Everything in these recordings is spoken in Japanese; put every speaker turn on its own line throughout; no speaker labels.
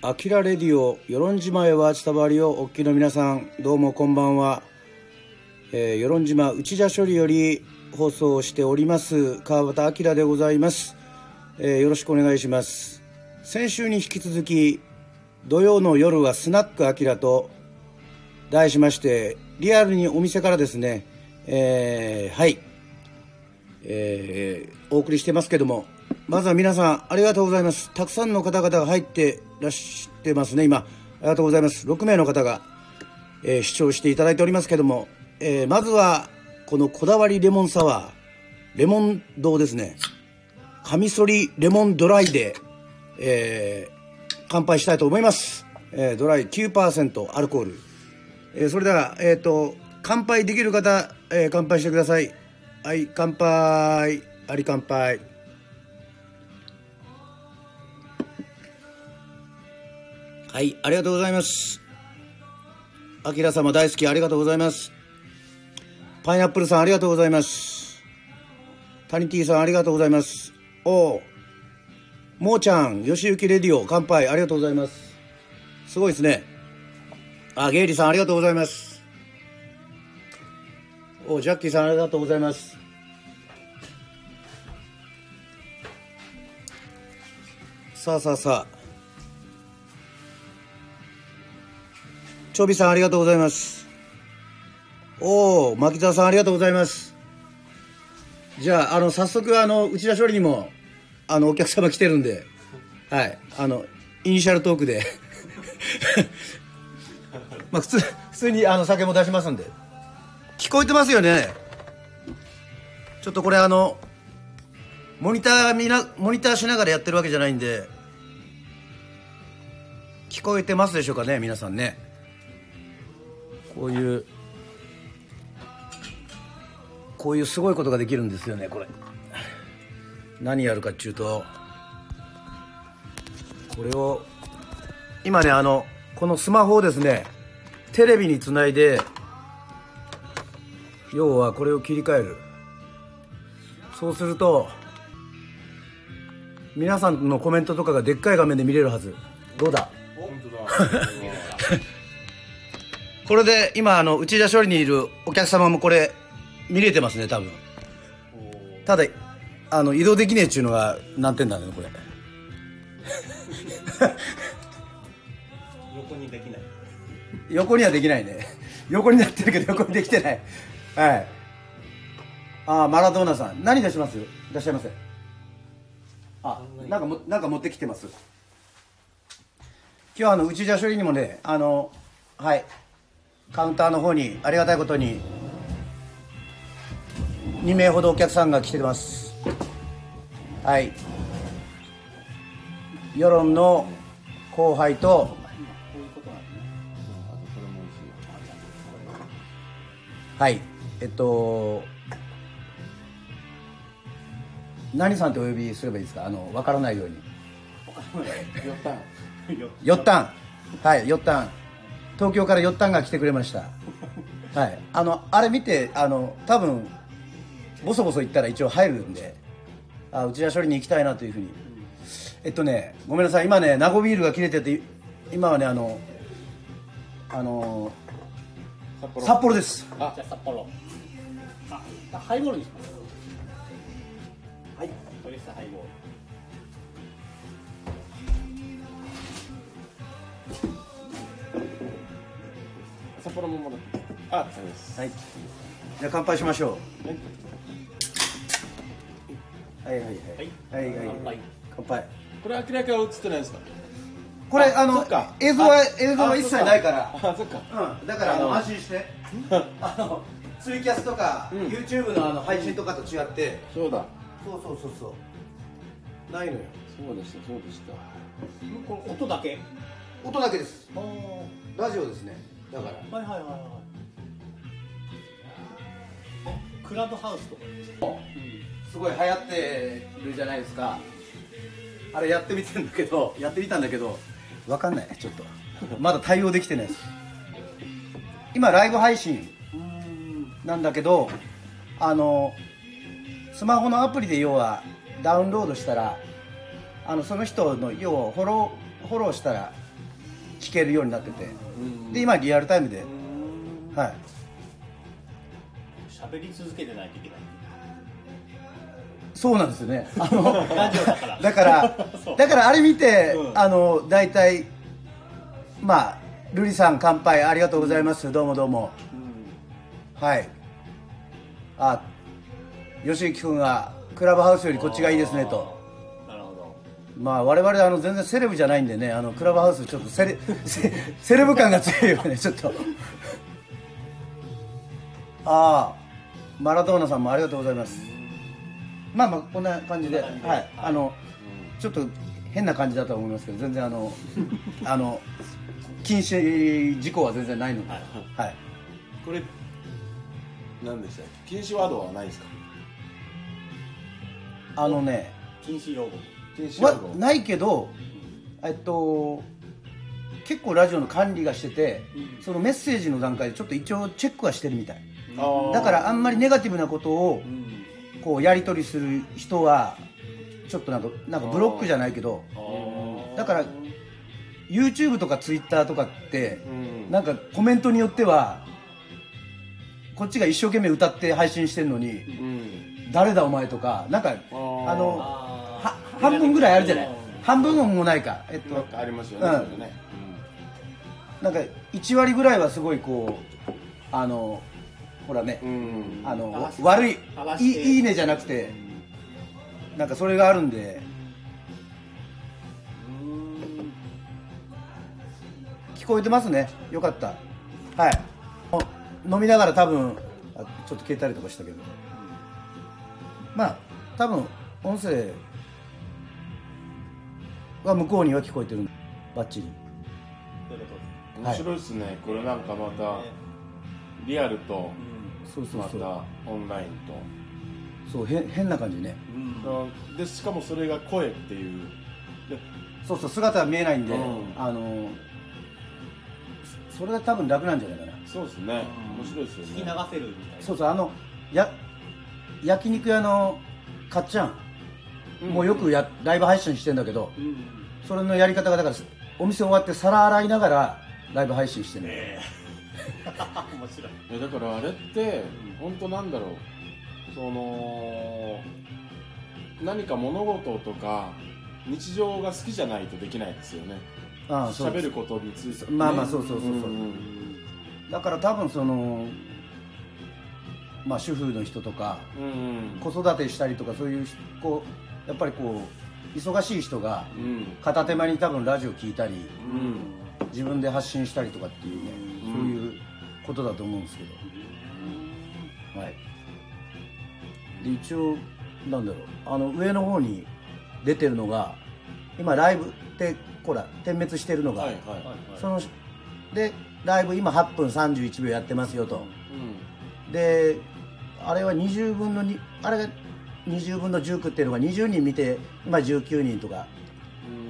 アキラレディオ、与論島へは伝わりをお聞きの皆さん、どうもこんばんは。えー、与論島内田処理より放送しております、川端明でございます、えーよろしくお願いします。先週に引き続き、土曜の夜はスナックアキラと題しまして、リアルにお店からですね、えーはい、えーお送りしてますけども、まずは皆さんありがとうございます。たくさんの方々が入ってらっしゃってますね、今。ありがとうございます。6名の方が、えー視聴していただいておりますけども、えーまずは、このこだわりレモンサワー、レモン堂ですね。カミソリレモンドライで、えー乾杯したいと思います。えドライ9%アルコール。えそれでは、えっ、と、乾杯できる方、え乾杯してください。はい、乾杯。あり乾杯。はい、ありがとうございます。あきら様大好きありがとうございます。パイナップルさんありがとうございます。タニティさんありがとうございます。おう、もーちゃん、よしゆきレディオ、乾杯ありがとうございます。すごいですね。あ、ゲイリーさんありがとうございます。お、ジャッキーさんありがとうございます。さあさあさあ。ちょびさんありがとうございます。おお、牧沢さんありがとうございます。じゃあ、あの、早速、あの、内田処理にも、あの、お客様来てるんで、はい、あの、イニシャルトークで、まあ、普通、普通に、あの、酒も出しますんで。聞こえてますよねちょっとこれ、あの、モニター見な、モニターしながらやってるわけじゃないんで、聞こえてますでしょうかね、皆さんね。こういう、こういうすごいことができるんですよね、これ。何やるかっていうと、これを、今ね、あの、このスマホをですね、テレビにつないで、要はこれを切り替える。そうすると、皆さんのコメントとかがでっかい画面で見れるはず。どうだ これで今あの内田処理にいるお客様もこれ見れてますね多分。ただあの移動できねえっちゅうのが難点だよこれ。
横にできない。
横にはできないね。横になってるけど横にできてない。はい。ああマラドーナさん。何出します？いらっしゃいませあなんかもなんか持ってきてます。今日はあの内田処理にもねあのはいカウンターの方にありがたいことに2名ほどお客さんが来てます。はい。世論の後輩とはい。えっと何さんとお呼びすればいいですか？あの分からないように。
よったん。よ
よったん。はいよったん東京からよったんが来てくれました。はい。あのあれ見てあの多分ボソボソ言ったら一応入るんであ内田処理に行きたいなというふうに。えっとねごめんなさい。今ね名護ビールが切れてて今はねあのあの
札幌。
札幌です。
あ。じゃあ札幌。あハイボールにします。
はい。
トリスハイボール札幌ももらってあそうです
はい。じゃあ乾杯しましょう。はい。はいはいはい。はい。
乾杯。
乾杯。
これ明らかに映ってないですか？
これあの映像は
あ
映像は一切ないから。
あそっか。
うん、だからあの安心して。あのツイキャスとか、
うん。
YouTube のあの配信とかと違って。
そうだ。
そうそうそうそう。ないのよ。
そうでしたそうでした。
これ音だけ。
音だけです。ラジオですねだから。
いはいはいはい。クラブハウスとか
すごい流行ってるじゃないですか。あれやってみてんだけどやってみたんだけど。わかんないちょっと。まだ対応できてないです。今ライブ配信
うん
なんだけどあのスマホのアプリで要はダウンロードしたらあのその人の要はフォローフォローしたら聞けるようになってて。
うん。
で今リアルタイムで。はい。
喋り続けてないといけない。
そうなんですよね。あの
だから。
だからあれ見て、
うん。
あの大体まあ瑠璃さん乾杯ありがとうございます、どうもどうも。はい。あ吉行君はクラブハウスよりこっちがいいですねとまあ我々あの全然セレブじゃないんでねあのクラブハウスちょっとセレセ セレブ感が強いよねちょっと。ああマラドーナさんもありがとうございます。まあまあこんな感じではい、
はい
あのちょっと変な感じだとは思いますけど全然あのあの禁止事項は全然ないので、
はい。
はい、
これ何でしたっけ？禁止ワードはないですか？
あのね
禁止用語
はないけどえっと結構ラジオの管理がしてて、
うん。
そのメッセージの段階でちょっと一応チェックはしてるみたい。だからあんまりネガティブなことを
うん。
こうやり取りする人はちょっとなんかなんかブロックじゃないけどだから YouTube とか Twitter とかって
うん。
なんかコメントによってはこっちが一生懸命歌って配信してるのに
うん。
誰だお前とかなんか
あ
の半分ぐらいあるじゃない？
うん。
半分もないか。えっと
ありますよね、
なんか1割ぐらいはすごいこうあのほらねあの悪いいいねじゃなくてなんかそれがあるんで。
うん
聞こえてますね。よかった。はい。お飲みながら多分あちょっと消えたりとかしたけど。まあ多分音声は向こうには聞こえてるバッチリ。
面白いですね、これなんかまたリアルとま
そうそうそう。
たオンライン
そうへ変な感じね。
うん。
と、でしかもそれが声っていう。で
そうそう姿は見えないんで、
うん。
あのそれが多分楽なんじゃないかな。
そうですね、
うん
面白いですよね。
聞き流せるみたいな。
そうそうあのや焼肉屋のかっちゃん、
うん
もうよくやライブ配信してんだけど
うん。
それのやり方がだからお店終わって皿洗いながらライブ配信してるの、
ええ。面白い。
いやだからあれって本当なんだろう。その何か物事とか日常が好きじゃないとできないですよね。
ああそう
喋ることについて、
まあまあそうそうそうそう。ん
ん
だから多分そのまあ主婦の人とか
うん
子育てしたりとかそういうこうやっぱりこう忙しい人が
うん。
片手間に多分ラジオ聞いたり
うん。
自分で発信したりとかっていうね、
うん。
そういうことだと思うんですけど、はい。で一応なんだろう。あの上の方に出てるのが今ライブってほら点滅してるのが、
はいはい
そのでライブ今8分31秒やってますよと。
う
であれは20分の2あれが20分の19っていうのが20人見て今19人とか。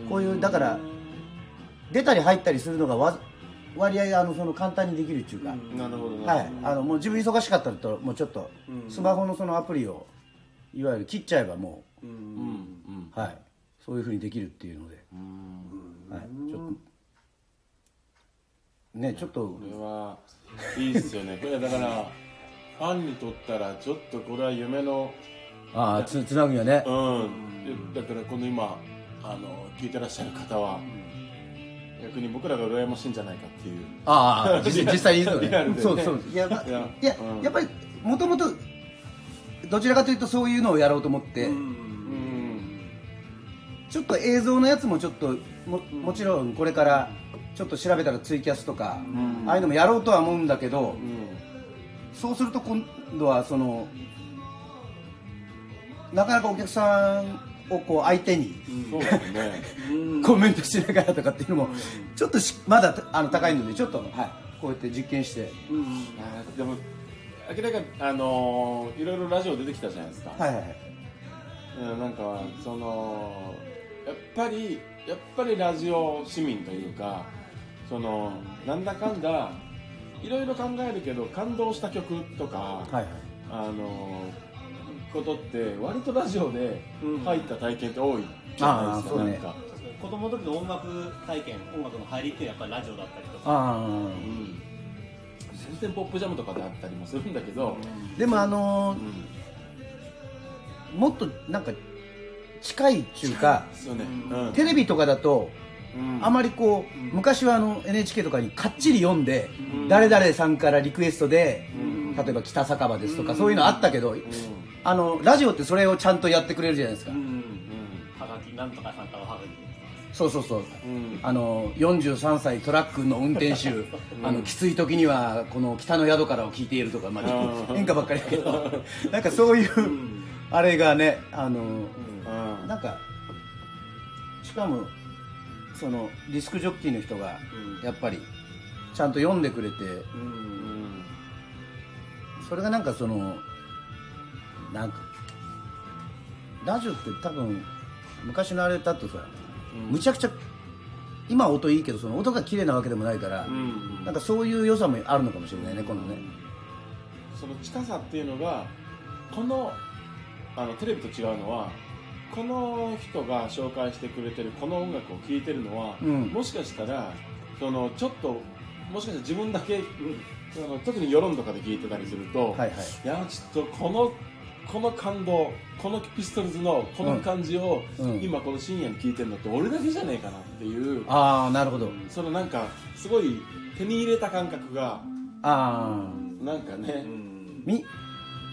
ん
こういうだから出たり入ったりするのがわ割合あのその簡単にできるっていうか、
なるほどね
はい、あのもう自分忙しかったらともうちょっと
うん。
スマホのそのアプリをいわゆる切っちゃえばも
う。ん。
うん。うん。
う、はい、そういうふうにできるっていうので、
うん。
はい、ちょっと。ねちょっと。
これはいいですよね。これだからファンにとったらちょっとこれは夢の
ああつつなぐにはね。
うん。でだからこの今あの聞いてらっしゃる方は逆に僕らが羨ましいんじゃないかっていう。
ああ実実際に言うと
リアルでね。
ねそうそう。いや,、ま
いや
いや、
うん
やっぱりもともとどちらかというとそういうのをやろうと思って、
うん。
ちょっと映像のやつもちょっとももちろんこれからちょっと調べたらツイキャスとか、
ん。
ああいうのもやろうとは思うんだけど、
うん。
そうすると今度はそのなかなかお客さんをこう相手に
そうですね。
うん。
コメントしながらとかっていうのもちょっとしまだあの高いのでちょっと、はい、こうやって実験して。
うん
でも明らかにあのーいろいろラジオ出てきたじゃないですか、
はいはいはい。
うんなんかそのやっぱりやっぱりラジオ市民というかそのなんだかんだいろいろ考えるけど感動した曲とか、
はいはい。
あのことって割とラジオで入った体験って多いじゃないですか、
子供の時の音楽体験音楽の入りっていうのはやっぱりラジオだったりとか。
ああ。
うん。全然ポップジャムとかであったりもするんだけど、
でもあの
うん
もっとなんか近いっていうか
ね、うん。
テレビとかだと
うん。
あまりこう、昔はあの NHK とかにかっちり読んで、
うん。
誰々さんからリクエストで、
うん。
例えば北酒場ですとか、
うん。
そういうのあったけど、
うん
あのラジオってそれをちゃんとやってくれるじゃないですか、
うん
はがきなんとかさんからはがき
そうそうそう。
うん。
あの43歳トラックの運転手、あのきつい時にはこの北の宿からを聞いているとか、まあ
うん。
演歌ばっかりやけど。なんかそういう、あれがねあの、
うん。
なんかしかもそのディスクジョッキーの人が
うん。
やっぱりちゃんと読んでくれて。
うん。
それがなんかそのなんかラジオって多分昔のあれだとさ、
うん。
むちゃくちゃ今は音いいけどその音が綺麗なわけでもないから、
うん。
なんかそういう良さもあるのかもしれないねこのね。
その近さっていうのがこのあのテレビと違うのはこの人が紹介してくれてるこの音楽を聴いてるのは、
うん。
もしかしたらそのちょっともしかしたら自分だけ、その特に世論とかで聞いてたりすると、
はいはい。
いやちょっとこのこの感動このピストルズのこの感じを、
うん。
今この深夜に聞いてるのって俺だけじゃねえかなっていう
ああなるほど。
そのなんかすごい手に入れた感覚が
ああ
なんかね、
み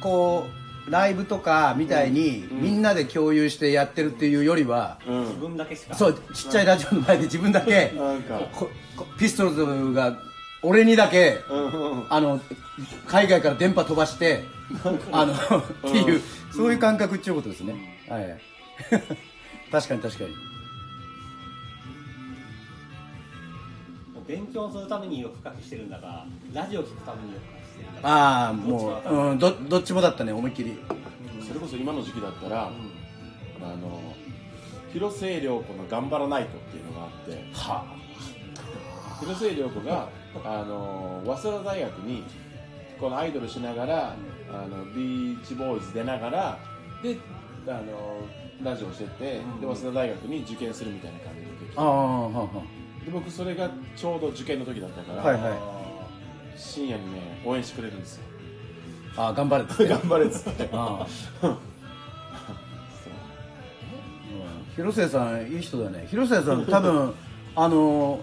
こうライブとかみたいに、
うん。
みんなで共有してやってるっていうよりは、
うん。
自分だけしか。
そうちっちゃいラジオの前で自分だけ
なんか。
ここピストルズが俺にだけ
うんうん。
あの海外から電波飛ばしてあのっていうそういう感覚っていうことですね、はい。確かに確かに。
勉強するために夜更かししてるんだがラジオ聞くために夜更かししてるんだが
ああもう、うん、どどっちもだったね思いっきり。
それこそ今の時期だったら、あの広末涼子の「頑張らないと」っていうのがあって。
は
広末涼子があの早稲田大学にこのアイドルしながらあのビーチボーイズ出ながらであのラジオしてて、で早稲田大学に受験するみたいな感じの時。
あああはは
で僕それがちょうど受験の時だったから、
はいはい。
深夜にね応援してくれるんですよ。
ああ頑張れっつって。
頑張れっつ って。
ああ 広末さんいい人だね。広末さん多分 あの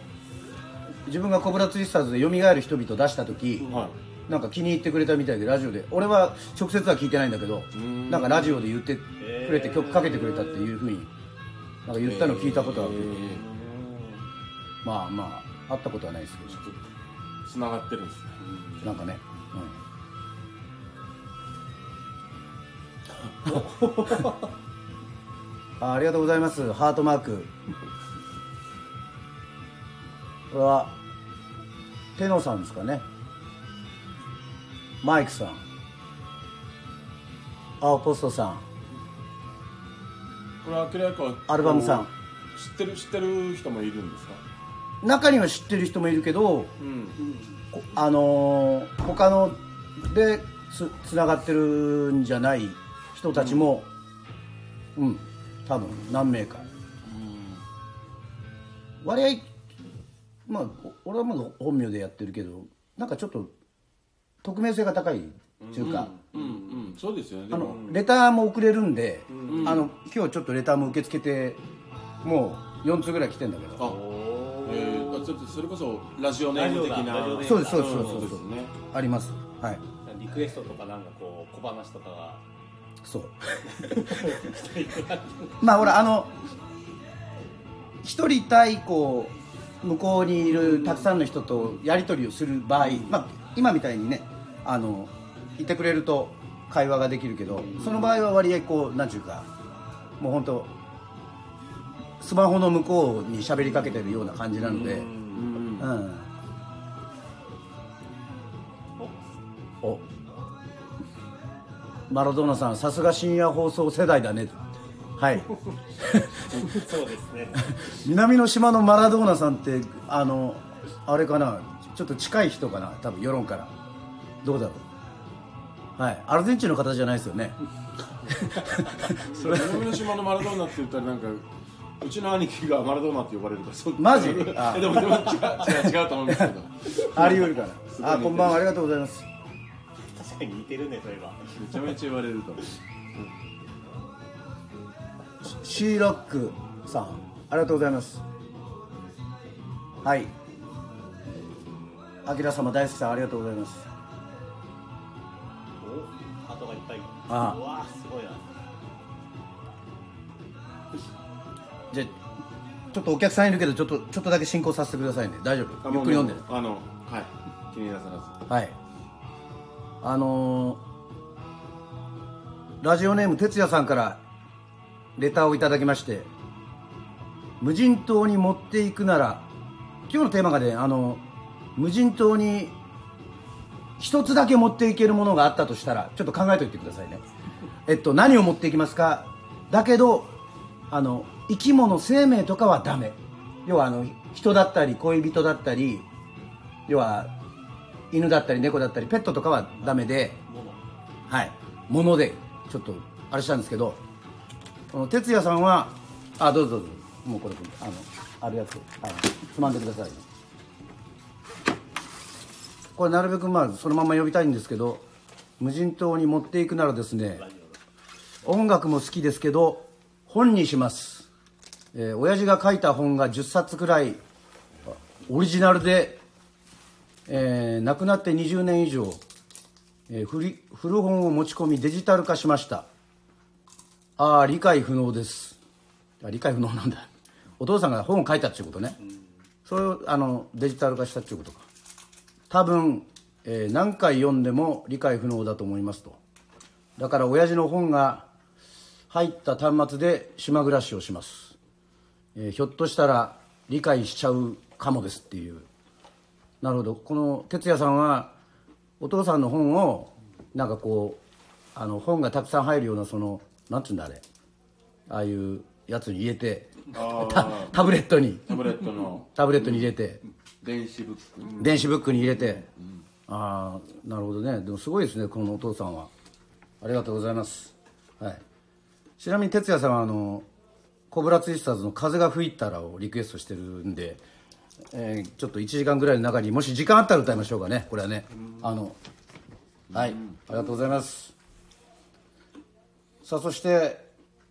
自分がコブラツイスターズで「よみがえる人々」出した時、
はい
なんか気に入ってくれたみたいでラジオで。俺は直接は聞いてないんだけど
ん。
なんかラジオで言ってくれて曲かけてくれたっていうふうになんか言ったの聞いたことあるけど、
えー。
まあまあ会ったことはないですけど。
ちょっとつながってるんですね。
なんかね、うん、あありがとうございます。ハートマーク。これはテノさんですかねマイクさん。青ポストさん。
これは明らかに
アルバムさん。
知ってる知ってる人もいるんですか？
中には知ってる人もいるけど
うん。
こあのー他のでつつながってるんじゃない人たちもうん、多分何名か。割合まあお俺はもう本名でやってるけどなんかちょっと匿名性が高いっていうか、
うんうん。そうですよね。で
あ
も。
のレターも送れるんで、あの今日ちょっとレターも受け付けてもう4通ぐらい来てんだけど。
あえー、あちょっとそれこそラジオネーム的な。
ム。
そうですそうですそうです。
そうですね。
あります。はい。
リクエストとかなんかこう小話とかが。
そう。まあ俺あの一人対こう向こうにいるたくさんの人とやり取りをする場合、まあ、今みたいにねあのいてくれると会話ができるけどその場合は割合こうなんていうかもう本当スマホの向こうに喋りかけてるような感じなので
うん。
うん。お。マラドーナさんさすが深夜放送世代だね。はい。
そうですね。
南の島のマラドーナさんってあのあれかなちょっと近い人かな多分世論からどうだろう。はい。アルゼンチンの方じゃないですよね。
それ南の島のマラドーナって言ったらなんかうちの兄貴がマラドーナって呼ばれるから
マジ？
え
あ。
でもでも違う違う違うと思うんですけど。
あり得るから。あこんばんはありがとうございます。
確かに似てるねそれは。
めちゃめちゃ言われると思う。
シーロックさんありがとうございます。はい。あきら様大好きさんありがとうございます。
おハートがいっぱい。
あ。
うわーすごいな。
じゃあちょっとお客さんいるけどちょっとちょっとだけ進行させてくださいね。大丈夫？ゆっくり読んで。
あのはい。気になさらず。
はい。あのーラジオネーム哲也さんからレターをいただきまして無人島に持っていくなら今日のテーマがねあの無人島に一つだけ持っていけるものがあったとしたらちょっと考えておいてくださいね。えっと何を持っていきますか？だけどあの生き物生命とかはダメ。要はあの人だったり恋人だったり要は犬だったり猫だったりペットとかはダメではい。物でちょっとあれしたんですけどこの哲也さんはあどうぞどうぞ。もうこれあのあるやつはいつまんでくださいこれなるべくまあそのまま呼びたいんですけど無人島に持っていくならですね音楽も好きですけど本にします、えー親父が書いた本が10冊くらいオリジナルで、えー亡くなって20年以上、えー古古本を持ち込みデジタル化しました。ああ理解不能です。あ理解不能なんだ。お父さんが本を書いたっていうことね、それをあのデジタル化したっていうことか多分、えー何回読んでも理解不能だと思いますと。だから親父の本が入った端末で島暮らしをします、えーひょっとしたら理解しちゃうかもですっていう。なるほど。この哲也さんはお父さんの本をなんかこうあの本がたくさん入るようなそのなんつうんだあれ。ああいうやつに入れて
あ
タタブレットに。
タブレットの。
タブレットに入れて
電子ブック
電子ブックに入れて、ああなるほどね。でもすごいですねこのお父さんは。ありがとうございます、はい、ちなみに哲也さんはあのコブラツイスターズの「風が吹いたら」をリクエストしてるんで、えーちょっと1時間ぐらいの中にもし時間あったら歌いましょうかね。これはね。あのはい。ありがとうございます。さあそして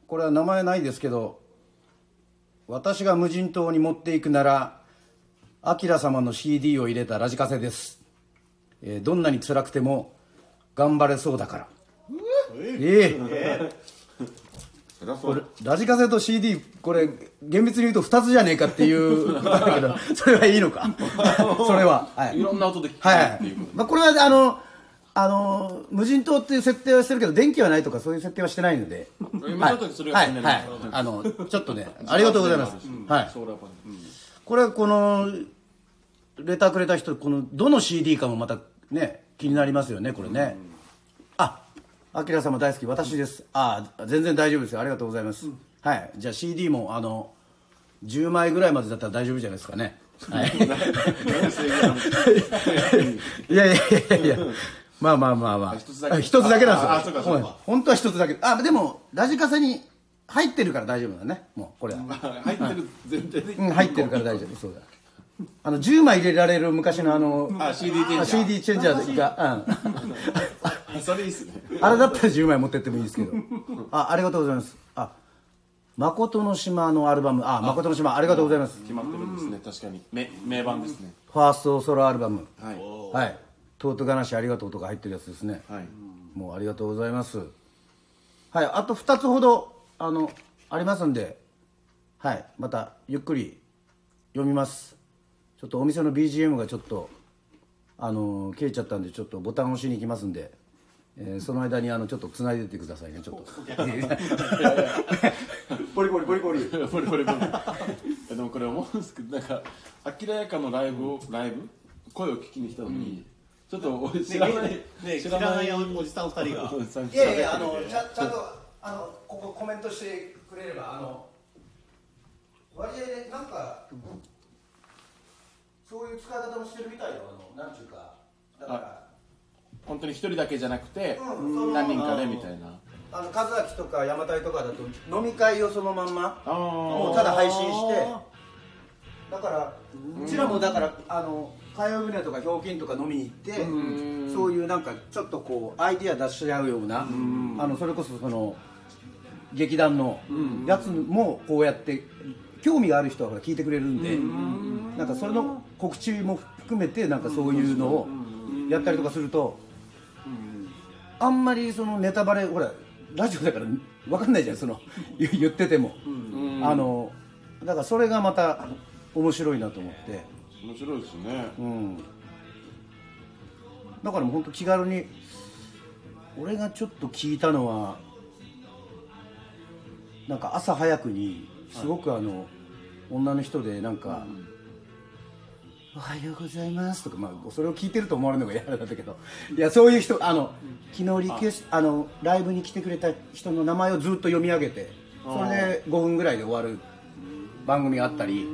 これは名前ないですけど私が無人島に持っていくならアキラ様の CD を入れたラジカセです、えーどんなに辛くても頑張れそうだから。ええ
そりゃそう。
これラジカセと CD これ厳密に言うと2つじゃねえかっていうだけどそれはいいのか。それははい。
いろんな音で聞
はいはい
くっていうこと。
まあ、これはあのあの無人島っていう設定はしてるけど電気はないとかそういう設定はしてないので。
今ちょっとそれが気になり
はい、はい、あのちょっとねありがとうございます、はい。
ソーラーパネル
これこのレターくれた人このどの CD かもまたね気になりますよねこれね、ああきら様大好き私です。あ全然大丈夫ですよ。ありがとうございます、はい。じゃあ CD もあの10枚ぐらいまでだったら大丈夫じゃないですかね。はい。いやいやいやいやまあまあまあまあ
一つだけ
あ一つだけなんですよ本当は一つだけあでもラジカセに入ってるから大丈夫だね。もうこれは。
入ってる前提で。
うん、入ってるから大丈夫。そうだ。あの10枚入れられる昔のあの
あ CD チェンジャー
あ CD チェンジャーが、
あそれいいっすね。
うん、あれだったら10枚持ってってもいいですけど。あありがとうございます。あ誠の島のアルバム。あ誠の島ありがとうございます。
決まってるんですね。確かに。名名盤ですね。
ファーストソロアルバム。
はい。
はい「とうとがしありがとう」とか入ってるやつですね。
はい。
もうありがとうございます。はい。あと2つほどあのありますんではいまたゆっくり読みます。ちょっとお店の BGM がちょっとあの切れちゃったんでちょっとボタン押しに行きますんで、えーその間にあのちょっとつないでってくださいねちょっと。ポリポリポリポリ。
ポリポリポリ。でもこれ思うんですけどなんか明らかのライブをライブ？声を聞きに来たのに、ちょっと俺知らない、
ね知らないおじさん二人が。
いやいやあのちゃちゃんとあのここコメントしてくれればあの割合でなんか、そういう使い方もしてるみたいよ。あのなんちゅうか。だから
本当に一人だけじゃなくて、
うん
何人かでみたいな。
あの和明とか山谷とかだと飲み会をそのまんまもうただ配信して。だからうちらもだからあの火曜船とかひょうきんとか飲みに行って
うん。
そういうなんかちょっとこうアイディア出し合うような
ん。
あのそれこそその劇団の
うん。
やつもこうやって興味がある人は聞いてくれるんで
ん。
なんかそれの告知も含めてなんかそういうのをやったりとかするとあんまりそのネタバレほらラジオだから分かんないじゃんその言言ってても。
うん。
あのだからそれがまた面白いなと思って、
面白いですね。
うん、だからもう本当気軽に俺がちょっと聞いたのはなんか朝早くにすごくあの、女の人でなんか「おはようございます」とか、まあ、それを聞いてると思われるのが嫌なんだけどいやそういう人あの昨日リクエストあのライブに来てくれた人の名前をずっと読み上げてそれで5分ぐらいで終わる番組があったり。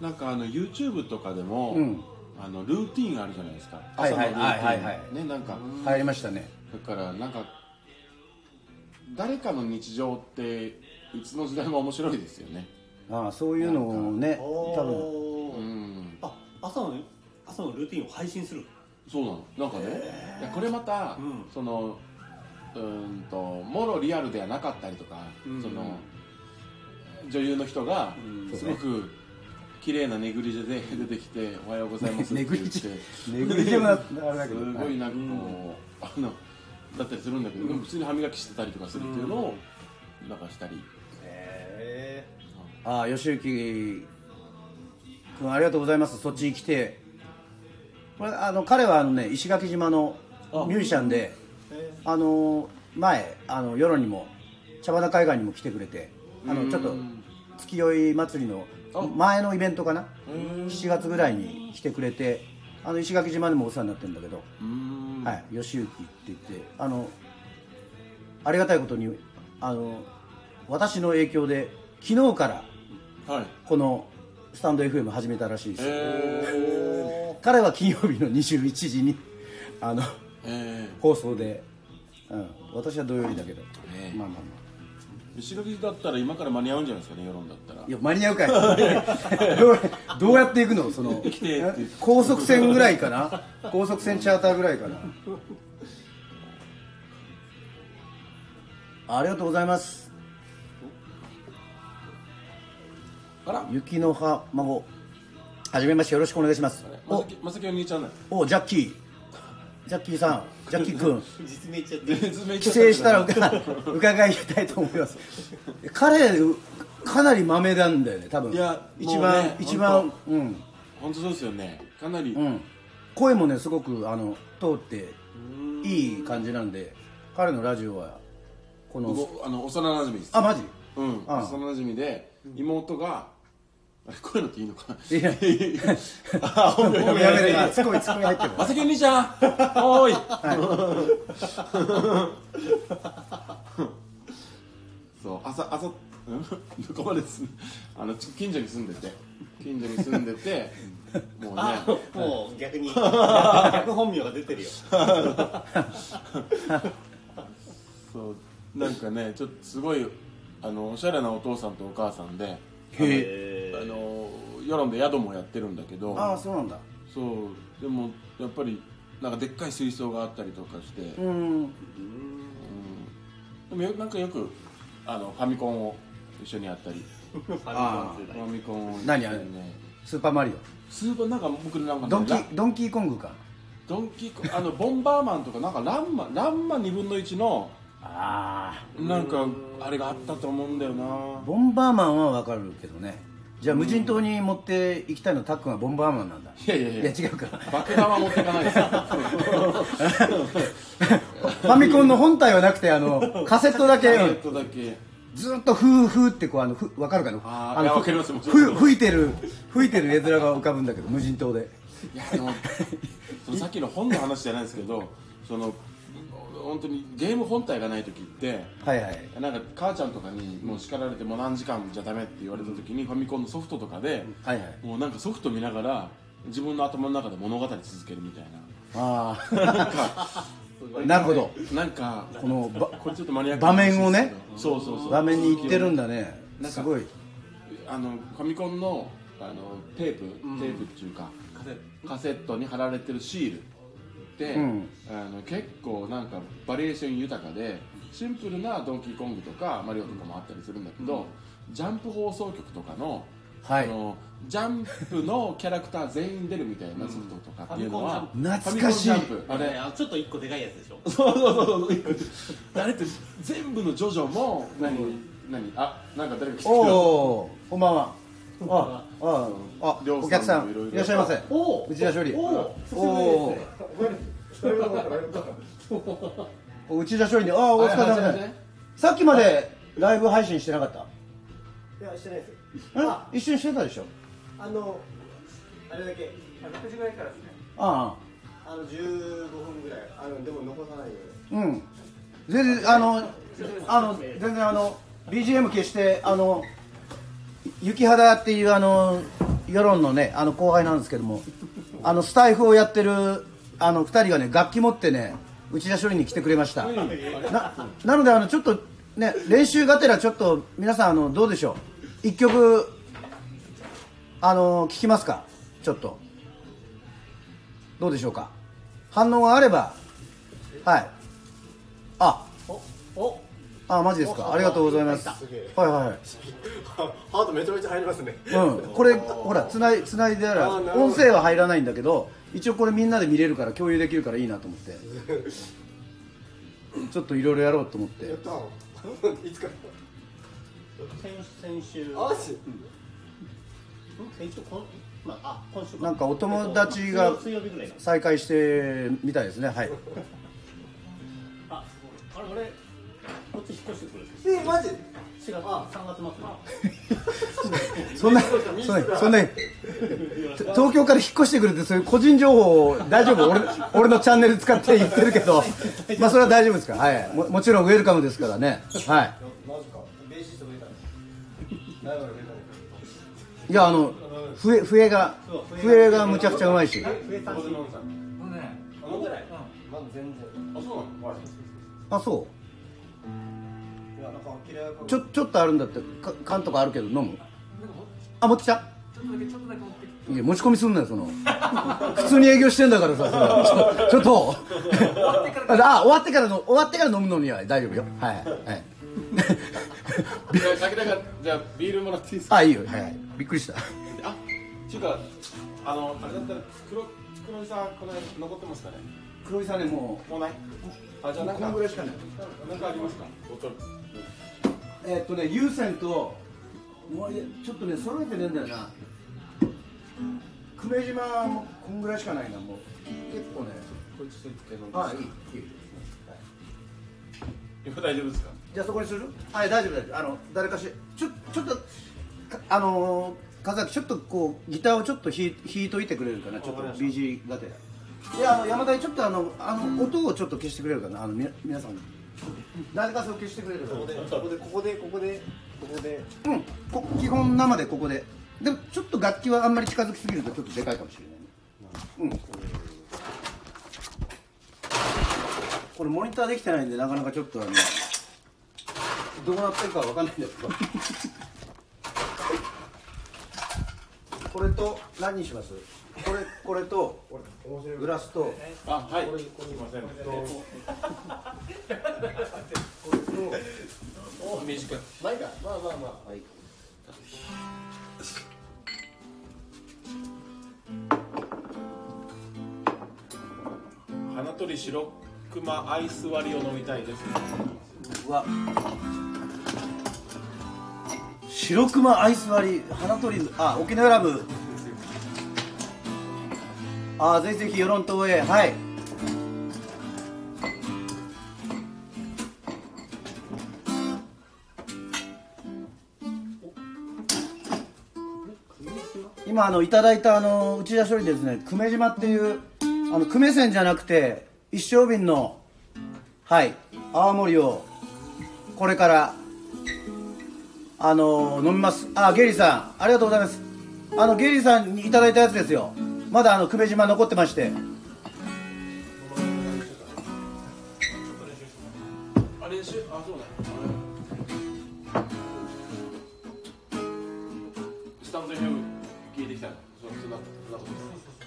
なんかあの YouTube とかでも、
うん。
あのルーティンあるじゃないですか。
はいはい
朝のルーティン。
はいはいはい
ねなんか。
入りましたね。
だからなんか誰かの日常っていつの時代も面白いですよね。
ああそういうのをね
お
多分。
う
ー
ん。
あ朝の朝のルーティンを配信する？
そうなの。なんかねいやこれまた、
うん。
そのうーんともろリアルではなかったりとか、
うん。
その女優の人が
うん。
すごく綺麗なネグリジェで出てきて「おはようございます」って
ネ
言って。
ネグリジェ。はあれだけど。
すごいなんかこう、あのだったりするんだけど、でも普通に歯磨きしてたりとかするっていうのをなんかしたり、
へ
ああ吉行君ありがとうございます。そっちに来て。これあの彼はあのね石垣島のミュージシャンで
え
あの前あの世論にも茶花海岸にも来てくれてあのちょっと
うん
月酔い祭りの
あ。
前のイベントかな？
うん。
7月ぐらいに来てくれてあの石垣島でもお世話になってるんだけど。
うん
はい、吉行って言ってあのありがたいことにあの私の影響で昨日から
はい。
このスタンド FM 始めたらしいです、
え
彼は金曜日の21時にあの放送で、うん、私は土曜日だけど、
え。
まあまあま
ー、石垣だったら今から間に合うんじゃないですかね世論だったら。
あいや間に合うかい。どうやって行くの？その高速船ぐらいかな？高速船チャーターぐらいかな？ありがとうございます。
あら。
雪の葉孫。はじめましてよろしくお願いします。お
まさきお兄ちゃんね
おジャッキージャッキーさんジャッキー君。
実名言っちゃって
帰省したら伺伺いたいと思います。彼かなりマメなんだよね多分。
いや
一番、
ね
一番うん。
本当そうですよね。かなり、
うん。声もねすごくあの通っていい感じなんで彼のラジオはこの
僕あの幼馴染です。
あマジ？
うん。
ああ。
幼馴染で妹が こういうのっていいのかな？い
や。
あ本名
もうやめツッコミツッコミ入ってる。
まさきお兄ちゃん。おーい。そう朝朝うんどこまで住んあのち近所に住んでて。近所に住んでてもうね。
あもう逆に逆本名が出てるよ。
そうなんかねちょっとすごいあのおしゃれなお父さんとお母さんで
へ
え
あの世論で宿もやってるんだけど。
ああそうなんだ。
そう。でもやっぱりなんかでっかい水槽があったりとかして、
うん。
でもよなんかよくあのファミコンを一緒にやったり。
ファミコン世
フ
代
ァミコンを
何あれ？
ね
スーパーマリ
スーパーなんか僕なんかね
オドンキ
ラ
ドンキーコングか。
ドンキーコンあのボンバーマンとかなんかランマランマ2分の1の
ああ
なんかあれがあったと思うんだよな。
ボンバーマンはわかるけどね。じゃあ無人島に持って行きたいのたっくんはボンバーマンなんだ。
いやいやいや。
違うか。
爆弾は持っていかないです。よ
ファミコンの本体はなくてあのカセットだけ。
カセットだけ。
ずっとフーフーってこうあのふわかるかな？の
あーいやわかりますもちろん。
ふ吹いてる吹いてる絵面が浮かぶんだけど無人島で。
いやでのさっきの本の話じゃないですけどその本当にゲーム本体がない時って
はいはい。
なんか母ちゃんとかにもう叱られてもう何時間じゃダメって言われた時にファミコンのソフトとかで
はいはい。
もうなんかソフト見ながら自分の頭の中で物語続けるみたいな。
ああ
なんか
なるほど。
なんか
このば
これちょっとマニアック
場面をね。
そうそうそう。
画面に行ってるんだね。
なんか
すごい。
あのファミコンのあのテープ、テープっていうか
カセット
に貼られてるシール。で、
うん。
あの結構なんかバリエーション豊かでシンプルなドンキーコングとかマリオとかもあったりするんだけど、ジャンプ放送局とかの,、
はい。
あのジャンプのキャラクター全員出るみたいなソフトとかっていうのは、
ファミコンジャンプ。懐かしい
あれ
ちょっと一個でかいやつでしょ？
そうそうそうそう。あれって全部のジョジョも何、何？あなんか誰か来てくれ
おおこんばんはあああお客さん
い
らっしゃいませ。
おお
内田処理
おお
おおお内田処理にああお疲れ様ですさっきまでライブ配信してなかった
いやしてないです
え一緒にしてたでしょ
あのあれだけあ6時ぐらいからですね
あ
あの15分ぐらいあのでも残さないよう
あうん全然あのあの全然あの BGM 消してあの雪肌っていうあの世論のねあの後輩なんですけどもあのスタイフをやってるあの2人がね楽器持ってね内田処理に来てくれました。ななのであのちょっとね練習がてらちょっと皆さんあのどうでしょう？一曲あの聞きますか？ちょっと。どうでしょうか？反応があればはい。ああマジですか？ありがとうございます。はいはいはい。
ハートめちゃめちゃ入りますね。
うん、これほらつないつないであら音声は入らないんだけど一応これみんなで見れるから共有できるからいいなと思って。ちょっといろいろやろうと思って。
やった。いつか
先先週。
あし
週こんまああ今週
なんかお友達が再開してみたいですね。はい。
ああれ俺こっち引っ越してくる
えマジ
？4月
あ。
3月末。
そんなそんなそんな東京から引っ越してくるってそういう個人情報を大丈夫？俺 俺のチャンネル使って言ってるけど。まあそれは大丈夫ですから。はい。ももちろんウェルカムですからね。はい。
マジかベーシスト増えたねライバル増えたね
いやあの笛笛が笛がむちゃくちゃうまいし。
上さん。
あ飲んでないまだ全然。あそう
ちょちょっとあるんだって。か缶とかあるけど飲む？あ持ってきた。いや持ち込みすんなよその。普通に営業してんだからさちょちょっと。あ終わってからの終わってから飲むのには大丈夫よ。はいはい。はい
じゃあ先だからじゃあビールもらっていいですか？
あいいよ。はいはい。びっくりした。
あちゅうかあのあれだったら黒黒井さんこの辺残ってますかね？
黒井さんねも
もうない？あじゃあなんか
このぐらいしかない。
なんかありますか？ボトル。
うえーっとね有線ともうちょっとね揃えてねえんだよな。久米島もこんぐらいしかないなもう。結構ね。
こいつとって飲んで。
あいいいい。
今大丈夫ですか？
じゃあそこにする？はい大丈夫大丈夫。あの誰かしちょちょっとかあのー、風崎ちょっとこうギターをちょっと弾いといてくれるかなちょっと BG がてら。いやあの山田にちょっとあのあの音をちょっと消してくれるかなあのみ皆さん誰かそう消してくれる。か
ここでここでここでここでここで。
うん。こ基本生でここで。でもちょっと楽器はあんまり近づきすぎるとちょっとでかいかもしれないね。うん。これモニターできてないんでなかなかちょっとあのどうなってるかわかんないんですけど。これと何にします？これこれとグラスと
あはい。すいません。短い
まあいいかまあまあまあ。
はい。
花鳥白熊アイス割りを飲みたいです
うわ。白熊アイス割り花鳥あ沖縄ラブあぜひぜひ与論島へ。はい。今あのいただいたあの内田処理ですね。久米島っていうあの久米線じゃなくて一升瓶のはい泡盛をこれからあの飲みます。あゲリーさんありがとうございます。あのゲリーさんにいただいたやつですよ。まだあの久米島残ってまして。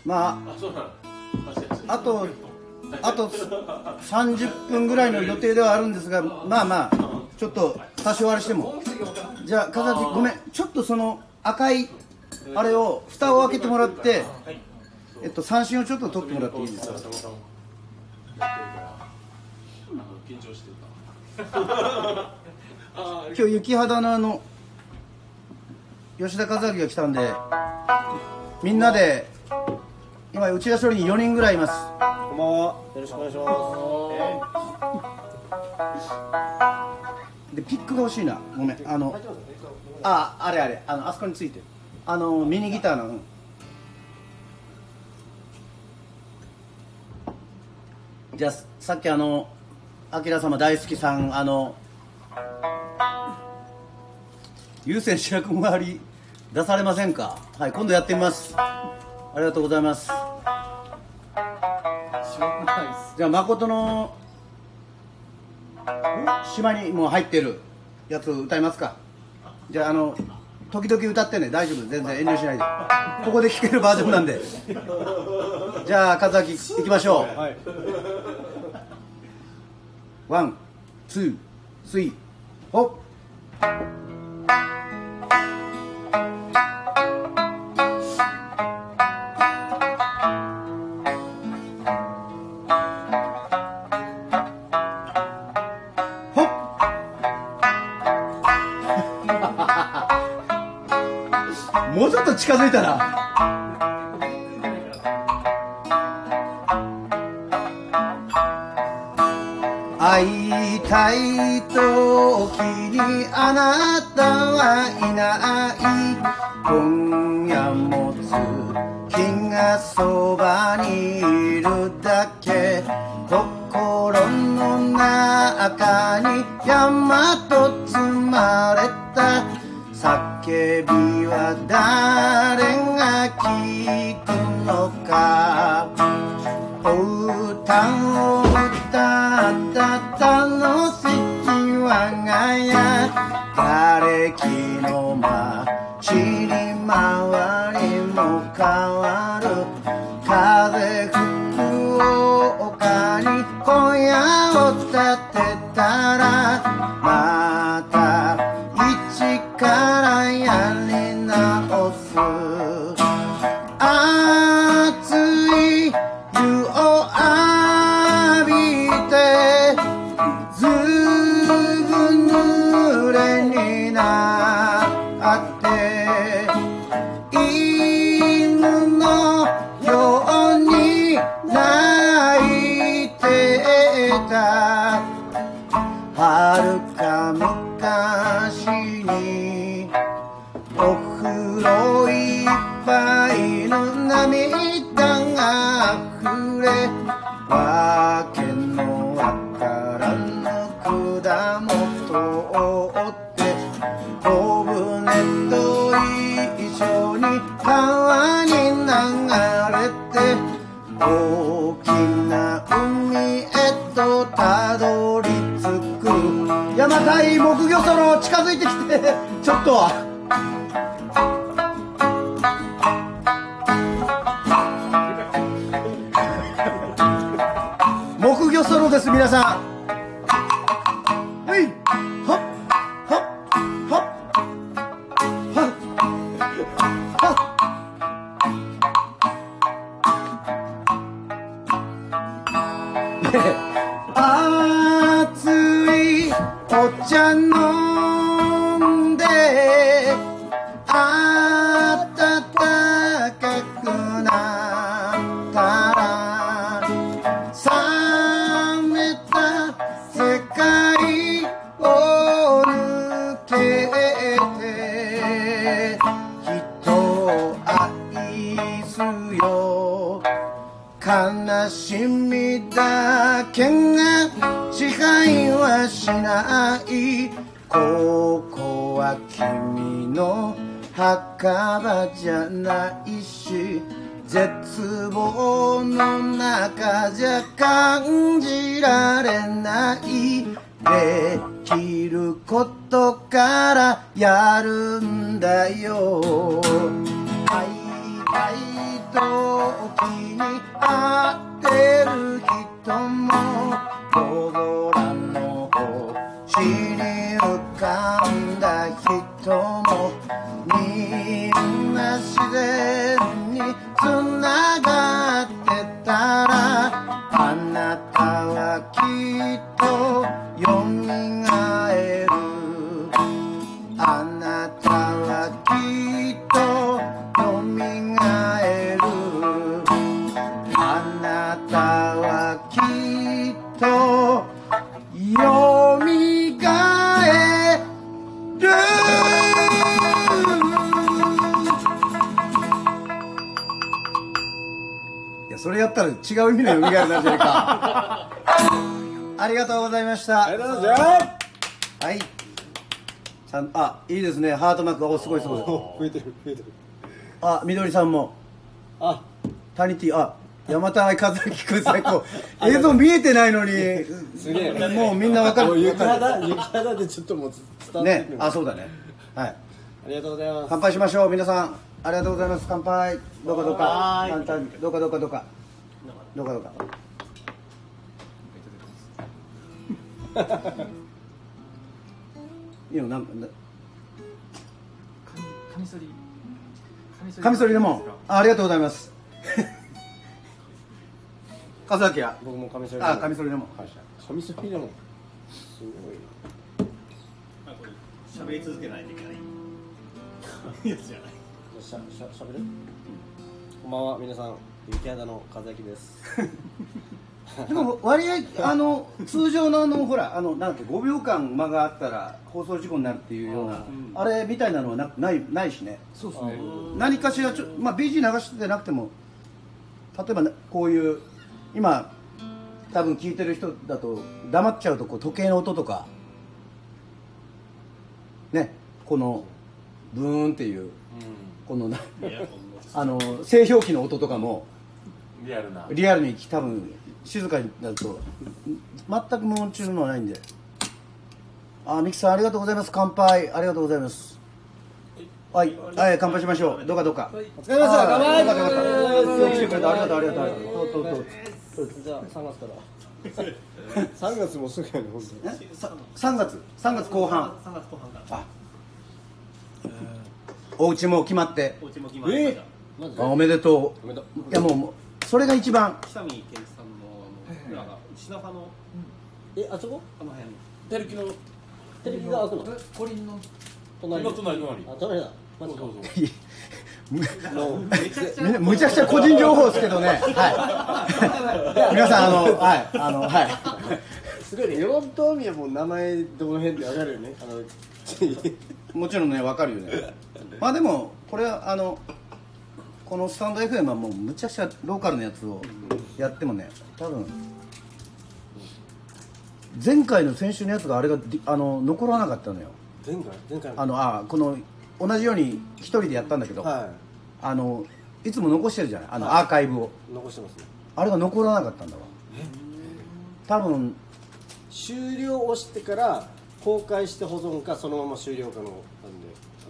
ま
あ
ああとあと30分ぐらいの予定ではあるんですがまあまあちょっと多少あれしても。じゃあ風崎ごめん。ちょっとその赤いあれを蓋を開けてもらってえっと三振をちょっと取ってもらっていいですか？今日雪肌のあの吉田和明が来たんでみんなで今内田処理に4人ぐらいいます。
こんばんは。よろしくお願いします。
でピックが欲しいな。ごめん。あのああれあれ。あのあそこについてる。あのミニギターの。うんじゃあさっきあのあきら様大好きさんあの優先白く回り出されませんか？はい今度やってみます。ありがとうございます。じゃあ誠の島にもう入ってるやつ歌いますか？じゃああの時々歌ってね大丈夫。全然遠慮しないで。ここで聴けるバージョンなんで。じゃあ和明いきましょう。ワンツースリーホッ。近づいたら。会いたい時にあなたはいない今夜も月がそばにいるだけ。心の中に山と積まれた。叫びは誰が聞くのか。いやそれやったら違う意味のよみがえるなんじゃないか。ありがとうございました。
ありがとうございます。
はい。ちゃんあいいですね。ハートマークおすごいすごい
増えてる増えてる。
あみどりさんも。
あ。
タニティあ山田和樹君最高。映像見えてないのに。
すげえ。
もうみんなわかる。
雪肌雪肌でちょっともう伝わって
ね。あそうだね。はい。
ありがとうございます。
乾杯しましょう皆さんありがとうございます。乾杯。どうかどうか。どうかどうかどうか。どうかどうか。いいよなんか？な
カミソリ
カミソリ。レモンあありがとうございます。和明や
僕もカミソリ
あカミソリレモン
カミソリレモンすごい
あこれ喋り続けないといけない。やつじゃない
なしゃしゃしゃべる？こんばんは皆さん。雪肌の和明です。
でも割合あの通常のあのほらあのなんて5秒間間があったら放送事故になるっていうようなあれみたいなのはなないないしね。
そうですね。
何かしらちょ、まあ、BG 流してなくても例えばねこういう今多分聞いてる人だと黙っちゃうとこう時計の音とかねこのブーンっていうこのなあの製氷機の音とかも
リアルな。
リアルに多分静かになると全く無音中のはないんで。あミキさんありがとうございます。乾杯。ありがとうございます。はい、はい、乾杯しましょう。どうかどうか。
お疲れ様です。乾杯。
よたよかったよく来てくれたありがとうありがとうありがとうどうぞどう。ぞ
じゃあ3月から3月もすぐやね本当に
え？さ3月？3月後半。
3月後半から。
あお家も決まって。
お家も決まりました。
マジ
あおめでと
おめでとう。
ういやもうもうそれが一番。
北見健一さんのあの裏が品派の
えあそこ？
あの辺。
テレキの
テレビが開くの？
コリンの
隣。
今隣隣。
あ隣だ。マジか
そうそうそう。
めちゃくちゃ
みむちゃくちゃ個人情報ですけどね。はい。皆さんあのはいあのはい。
すごいね。世論島民はもう名前どこの辺でわかるよね。あの
もちろんねわかるよねまあでもこれはあのこのスタンド FM はもうむちゃくちゃローカルなやつをやってもね多分前回の先週のやつがあれがあの残らなかったのよ。
前回？前回
あのあこの同じように一人でやったんだけど、
は
あのいつも残してるじゃない？あのアーカイブを。
い残してますね。
あれが残らなかったんだわ。多分。
終了を押してから公開して保存かそのまま終了かの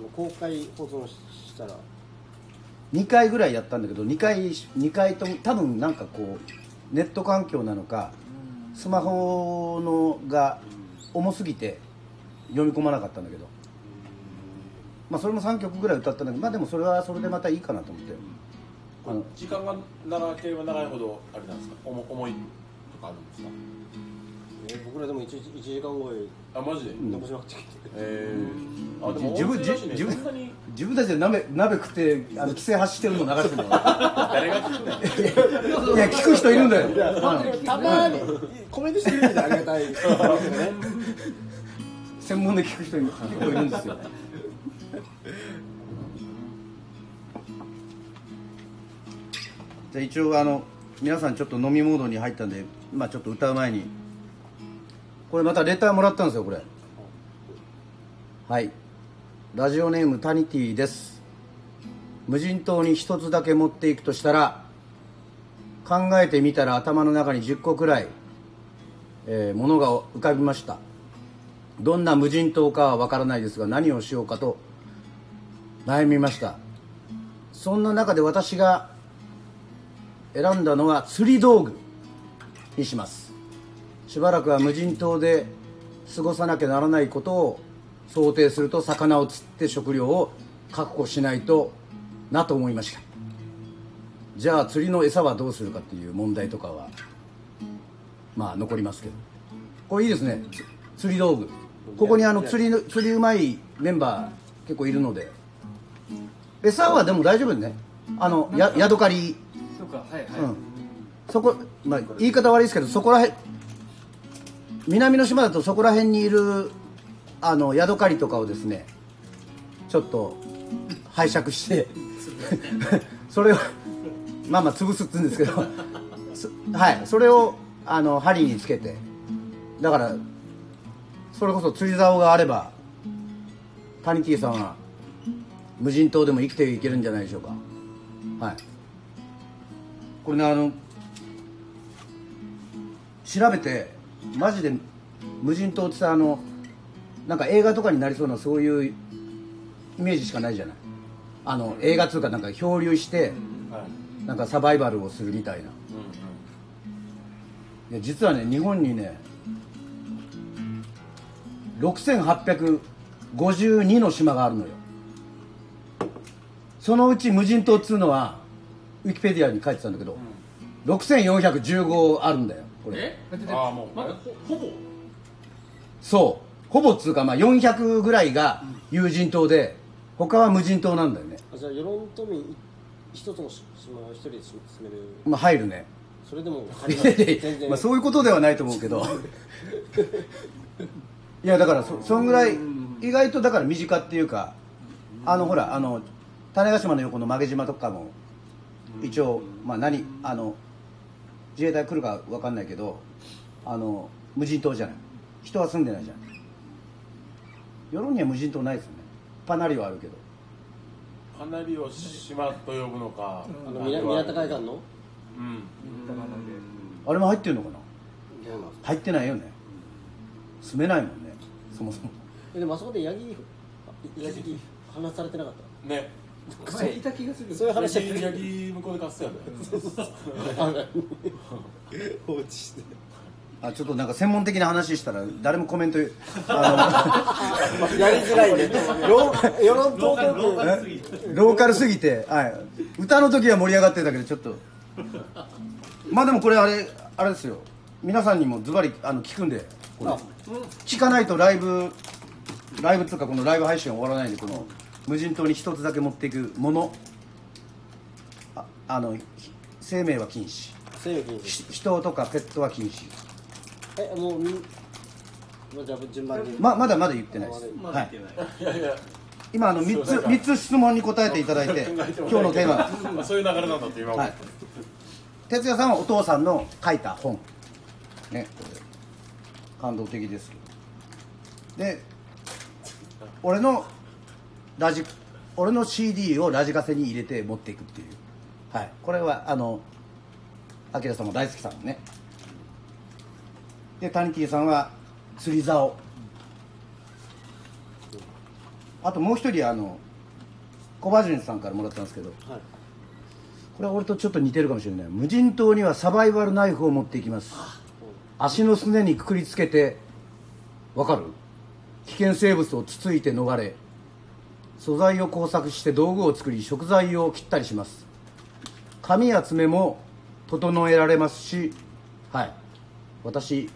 の公開保存したら。
2回ぐらいやったんだけど2回2回とも多分なんかこうネット環境なのかスマホのが重すぎて読み込まなかったんだけど。まあそれも3曲ぐらい歌ったんだけどまあでもそれはそれでまたいいかなと思って。あの。
時間が長ければ長いほどあれなんですか？重重いとかあるんですか？
え僕らでも 1, 1時間超え。
あマジ？で、
残しまくってきて
えー、あでも
自分
温泉だしね。
自分自分たちで鍋鍋食ってあの規制発してるの流してるの。
誰が聞くねん
いや聞く人いるんだよ。
たまにコメントしてくれるんでありがたい。ですけどね
専門で聞く人いる結構いるんですよ。じゃあ一応あの皆さんちょっと飲みモードに入ったんでまあちょっと歌う前にこれまたレターもらったんですよこれ。はい。ラジオネームタニティです。無人島に一つだけ持っていくとしたら考えてみたら頭の中に10個くらい、えーものが浮かびました。どんな無人島かはわからないですが何をしようかと悩みました。そんな中で私が選んだのは釣り道具にします。しばらくは無人島で過ごさなきゃならないことを想定すると魚を釣って食料を確保しないとなと思いました。じゃあ釣りの餌はどうするかっていう問題とかはまあ残りますけど。これいいですね。つ釣り道具。ここにあの釣りの釣りうまいメンバー結構いるので。餌はでも大丈夫ね。あのやヤドカリ。
そうかはいはい、
うん。そこ、まあ、言い方悪いですけどそこらへん南の島だとそこら辺にいるあのヤドカリとかをですねちょっと拝借して それをまあまあ潰すって言うんですけどはいそれをあの針につけてだからそれこそ釣り竿があればタニティさんは無人島でも生きていけるんじゃないでしょうか。はい。これねあの調べてマジで無人島ってさあのなんか映画とかになりそうなそういうイメージしかないじゃない？あの映画うかなんか漂流して
はい
なんかサバイバルをするみたいな。で実はね日本にね6852の島があるのよ。そのうち無人島っつうのはウィキペディアに書いてたんだけど、6415あるんだよこれ。
あーもう。
まだほほぼ。
そう。ほぼっつうかまあ400ぐらいが有人島で他は無人島なんだよね。
あじゃあ与論島民一つの島一人で住める。
まあ入るね。
それでも 全然。
まあそういうことではないと思うけど。いやだからそそんぐらい意外とだから身近っていうかあのほらあの種子島の横の曲島とかも一応まあ何あの自衛隊来るか分かんないけどあの無人島じゃない。人は住んでないじゃん。世論には無人島ないですよね。パナリはあるけど。
かなりを島と呼ぶのか
あの宮宮田海岸の？
うん。
あれも入ってるのかな？入ってないよね。住めないもんねそもそも。
えでもあそこでヤギヤギ話されてなかっ
ね
前いた気がする
たそういう話は
ヤギヤギ向こうで買ってたよね。
放置して
あちょっとなんか専門的な話したら誰もコメントあ
やりづらいね。世世論島
ローカル
民
のえ？ローカルすぎて、はい、歌の時は盛り上がってたけどちょっと。まあでもこれあれあれですよ。皆さんにもズバリあの聞くんでこれ。聞かないとライブライブっていうかこのライブ配信は終わらないんでこの無人島に一つだけ持っていくもの。ああのひ生命は禁止。
生命禁止。
ひ人とかペットは禁止。
えもうみまあじゃあ順番に。
ままだまだ言ってないです、
ま
はい
だ言ってない、
い。やい。や
今あの3つ三つ質問に答えていただいて今日のテーマ
まあ そういう流れなんだって今
は。い。哲也さんはお父さんの書いた本。ね。これ感動的ですけど。で俺のラジ俺の CD をラジカセに入れて持っていくっていう。はい。これはあのアキラさんも大好きさんね。でタニティさんは釣り竿。あともう一人あのコバジュンさんからもらったんですけど。
はい。
これは俺とちょっと似てるかもしれない。無人島にはサバイバルナイフを持っていきます。足のすねにくくりつけてわかる？危険生物をつついて逃れ素材を工作して道具を作り食材を切ったりします。髪や爪も整えられますしはい。私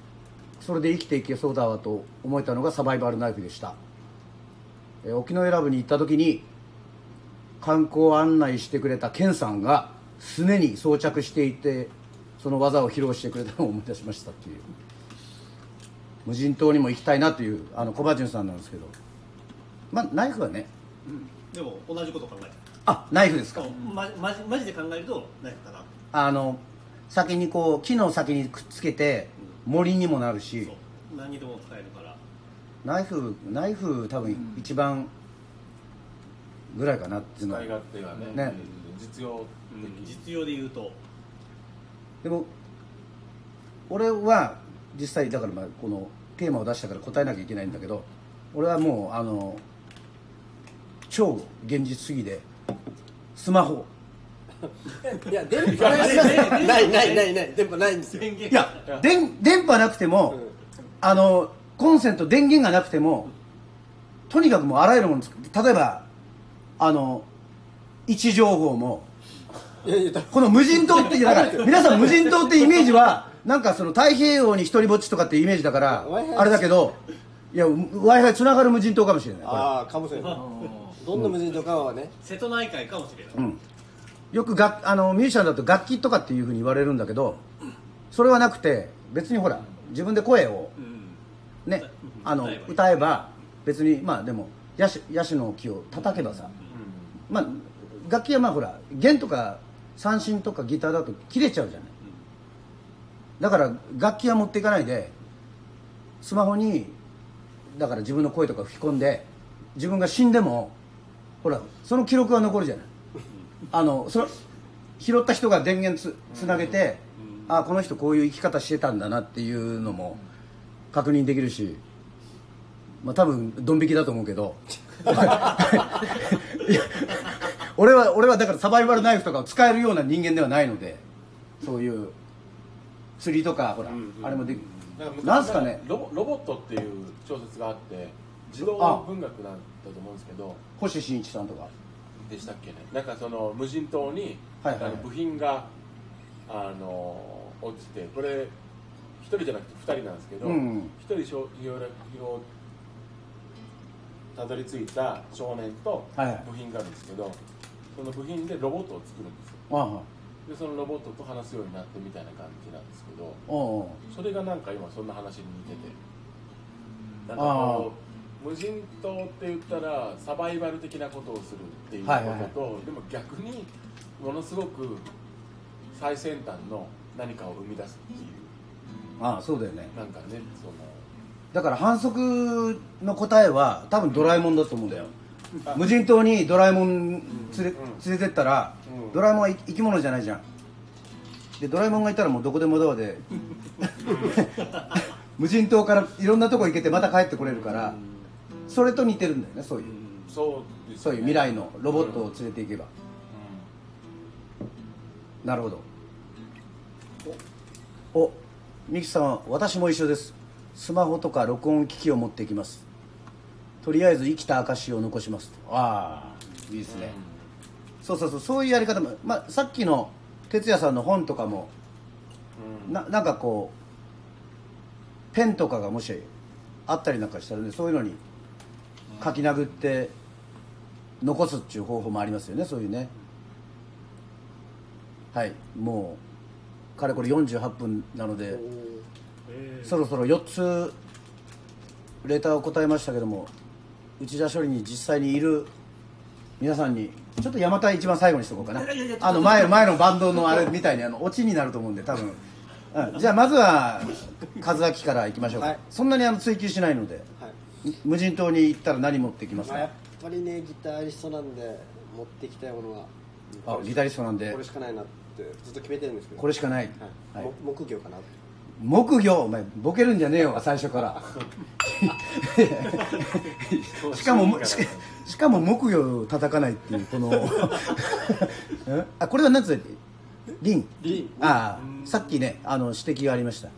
それで生きていけそうだわと思えたのがサバイバルナイフでした。沖永良部に行った時に観光案内してくれたケンさんがすねに装着していてその技を披露してくれたのを思い出しましたっていう。無人島にも行きたいなというあのコバジュンさんなんですけど。まあナイフはね
でも同じこと考えて
あナイフですか？
るまマジマジで考えるとナイフかな。
あの先にこう木の先にくっつけて森にもなるし。
そう。何にでも使えるから。
ナイフナイフ多分一番ぐらいかなっていうのは。
使い勝手がね
ね。
実用
うん。実用で言うと。
でも俺は実際だからまあこのテーマを出したから答えなきゃいけないんだけど俺はもうあの超現実主義でスマホ
いや電波 ないないないないない電波ないんですよ
電源
いや電電波なくても、
うん
あのコンセント電源がなくてもとにかくもうあらゆるもの例えばあの位置情報もこの無人島ってだから皆さん無人島ってイメージはなんかその太平洋に一人ぼっちとかってイメージだからあれだけどいや w i f i つながる無人島かもしれない。こ
ああかもしれない。どんな無人島かはね。
瀬戸内海かもしれない、
れ、うん、よくがあのミュージシャンだと楽器とかっていうふうに言われるんだけどそれはなくて別にほら自分で声を
うん。
ねあの
歌えばいい。
歌えば別にまあでもヤシヤシの木を叩けばさまあ楽器はまあほら弦とか三振とかギターだと切れちゃうじゃない。だから楽器は持っていかないでスマホにだから自分の声とか吹き込んで自分が死んでもほらその記録が残るじゃない。あのその拾った人が電源つつなげて、あこの人こういう生き方してたんだなっていうのも確認できるしまあ多分ドン引きだと思うけど。俺は俺はだからサバイバルナイフとかを使えるような人間ではないのでそういう釣りとかほら、あれもでき
なんか昔
なんすかね？
ロボロボットっていう小説があって自動文学なんだと思うんですけど
星新一さんとか。
でしたっけね？なんかその無人島に、
はいはい。
あの部品があの落ちてこれ一人じゃなくて二人なんですけど一、
うん。
人しょ日をたどり着いた少年と
はいはい。
部品があるんですけど、その部品でロボットを作るんですよ。
ああ
でそのロボットと話すようになってみたいな感じなんですけどそれがなんか今そんな話に似てて。なんか
あ
こう無人島って言ったらサバイバル的なことをするっていうことと、
はいはい。はい
でも逆にものすごく最先端の何かを生み出すっていう。
ああそうだよね。
なんかねその。
だから反則の答えは多分ドラえもんだと思うんだよ、
あ
無人島にドラえもん連れ,、
うん
連れてったら、
うん。
ドラえもんは生き物じゃないじゃん。でドラえもんがいたらもうどこでもドアで無人島からいろんなとこ行けてまた帰ってこれるから、それと似てるんだよねそういう、
そうです
そういう未来のロボットを連れて行けば、
う
なるほど。おおミキさんは私も一緒です。スマホとか録音機器を持っていきますとりあえず生きた証を残します。とああいいですね、そうそうそうそういうやり方も、まあ、さっきの哲也さんの本とかも
んうん。
ななんかこうペンとかがもしあったりなんかしたらねそういうのに書き殴って残すっていう方法もありますよねそういうね。はいもうかれこれ48分なのでそろそろ4つレターを答えましたけども内田処理に実際にいる皆さんにちょっと山田一番最後にしとこうかな。あの前前のバンドのあれみたいにあのオチになると思うんで多分、うん、じゃあまずは和明からいきましょうか、
はい。
そんなにあの追求しないので
はい。
無人島に行ったら何持ってきます
まあ、やっ
か
ぱりねギタリストなんで持ってきたいものは
あギタリストなんで。
これしかないなってずっと決めてるんですけど。
これしかない、
はい。木魚かな
木魚お前ボケるんじゃねえよ最初から。しかもししかも木魚を叩かないっていうこの え？あこれは何つって？リン。
リン。
ああさっきねあの指摘がありました。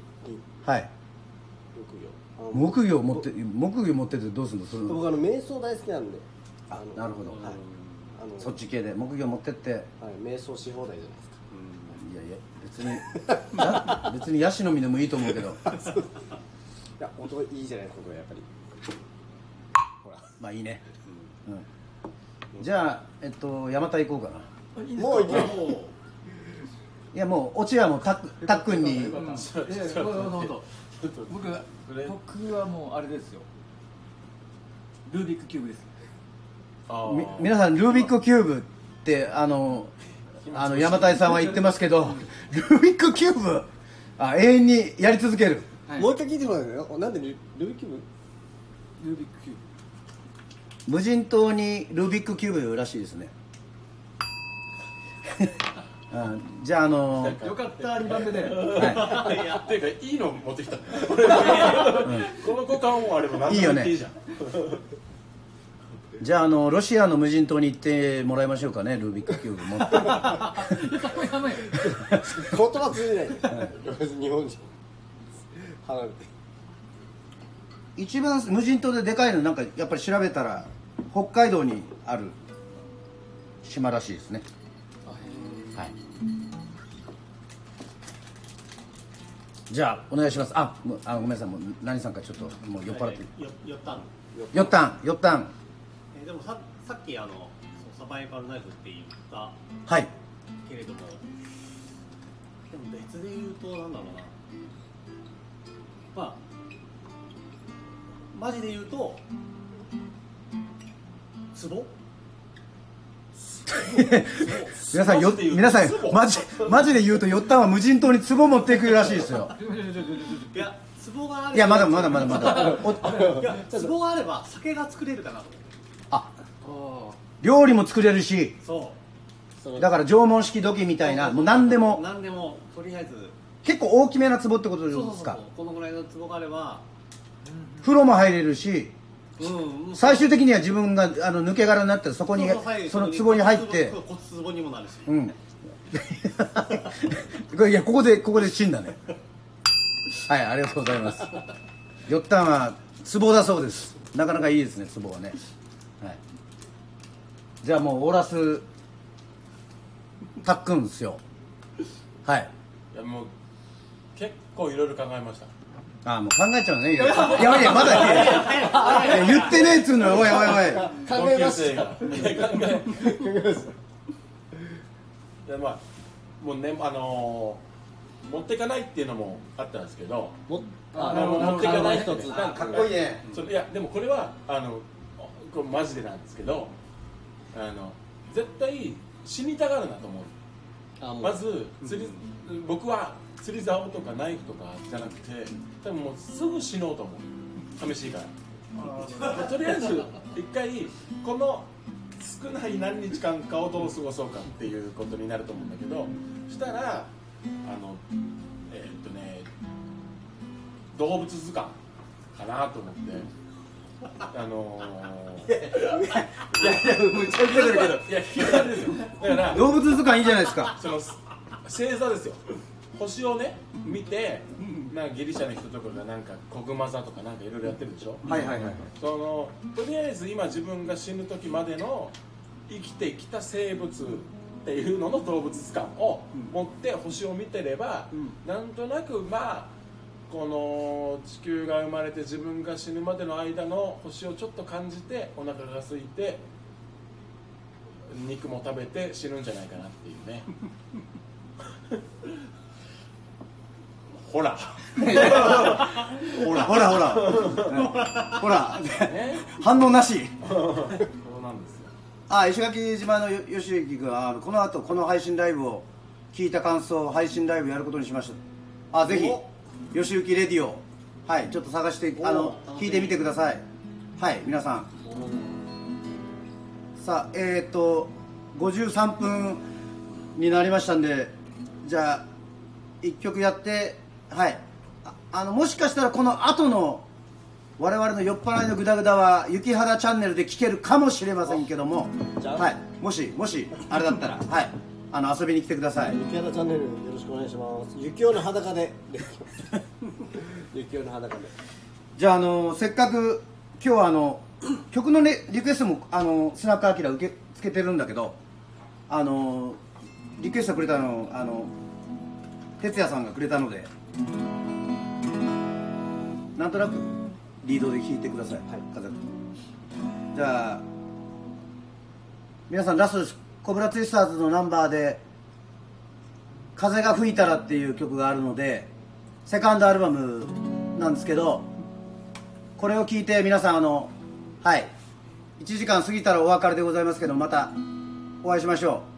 はい。
木魚あの
木魚持って木魚持っててどうするの？それ
僕あの瞑想大好きなんで。
あ
の
なるほど。
はい。あの
そっち系で。木魚持ってって。
はい瞑想し放題じゃないですか
別にや 別にヤシの実でもいいと思うけど。
いや音いいじゃないですかこれやっぱり。ほら。
まあいいね、うん、じゃあえっと山田行こうかな。
もう行け。
も
いやもうオチはもうたっくんに。
うええほん僕僕はもうあれですよルービックキューブです
皆さんルービックキューブってあのあの山田さんは言ってますけどルービックキューブあ永遠にやり続ける。
はい。
もう一回聞いてもらうよなんでルルービックキューブ？
ルービックキューブ。
無人島にルービックキューブらしいですね、ううんじゃああの
よかった2番目で
はい。
やっていうかいいの持ってきた。この股間もあれば何でも言っていいじゃん
じゃああのロシアの無人島に行ってもらいましょうかねルービックキューブ持って
言葉通じないで日本人。離れて
一番無人。島ででかいのなんかやっぱり調べたら北海道にある島らしいですねはいじゃあお願いしますああごめんなさいもう何さんかちょっともう酔っ払って
よ寄ったの
よったんよったん
でもささっきあのサバイバルナイフって言った
はい。
けれどもでも別で言うとなんだろうな。まあマジで言うとツボ
皆さんよ皆さん
壺？
マジマジで言うとよったんは無人島に壺持っていくらしいですよ。
いやツボがあれば
いやまだまだまだまだ。お
いやツボがあれば酒が作れるかなと思って。
あ料理も作れるし
そう。
だから縄文式土器みたいなもう何でも。
何でもとりあえず。
結構大きめな壺ってことですか。
このぐらいのツボがあれば。
風呂も入れるし
うん
最終的には自分があの抜け殻になってそこに
そ
の壺に入って。
骨壺にもなるし。
うん。いやここでここで死んだね。はいありがとうございます。よったんは壺だそうです。なかなかいいですね壺はね。はいじゃあもうオーラスタックンですよ。はい。
いやもう結構いろいろ考えました。
ああもう考えちゃうね。いろいろいやいやまだい言ってねえっつうのよ。おいおいおい
考えました
考えいやまあもうねあのー持っていかないっていうのもあったんですけど。
も
あの持っていかない
一つ
かっこいいね。
それいやでもこれはあのこれマジでなんですけどあの絶対死にたがるなと思う。
あもう。
まず釣り僕は釣り竿とかナイフとかじゃなくて多分もうすぐ死のうと思う。寂しいから。とりあえず一回この少ない何日間かをどう過ごそうかっていうことになると思うんだけどしたらあのえーっとね動物図鑑かなと思ってあのー、いやいや
むちゃくちゃ出るけど。
いや引き金ですよだから
動物図鑑いいじゃないですか
その星座ですよ星をね見てなんかギリシャの人とかがなんかコグマ座とかなんかいろいろやってるでしょ
はいはいはい
そのとりあえず今自分が死ぬ時までの生きてきた生物っていうのの動物図鑑を持って星を見てれば、なんとなくまあこの地球が生まれて自分が死ぬまでの間の星をちょっと感じてお腹が空いて肉も食べて死ぬんじゃないかなっていうね。ほら。
ほらほらほら。ほら。
ね。
反応なし。
そうなんですよ。
あ石垣島のよ吉行君はあのこの後この配信ライブを聞いた感想配信ライブやることにしました。あぜひ吉行レディオ。はいちょっと探してあの聞いてみてください。はい皆さん。さあえっ、ー、と53分になりましたんでじゃあ1曲やってはい。ああのもしかしたらこの後の我々の酔っ払いのグダグダは雪肌チャンネルで聞けるかもしれませんけども
じゃあ。
はい。もしもしあれだったらはいあの遊びに来てください。
雪肌チャンネルよろしくお願いします。雪男の裸で。できます雪男の裸で。
じゃああのせっかく今日はあの曲の、ね、リクエストもあのスナックアキラ受け付けてるんだけどあのリクエストくれたのあの哲也さんがくれたのでなんとなくリードで弾いてください、はい、風。じゃあ皆さんラストですコブラツイスターズのナンバーで「風が吹いたら」っていう曲があるのでセカンドアルバムなんですけどこれを聞いて皆さんあのはい1時間過ぎたらお別れでございますけどまたお会いしましょう。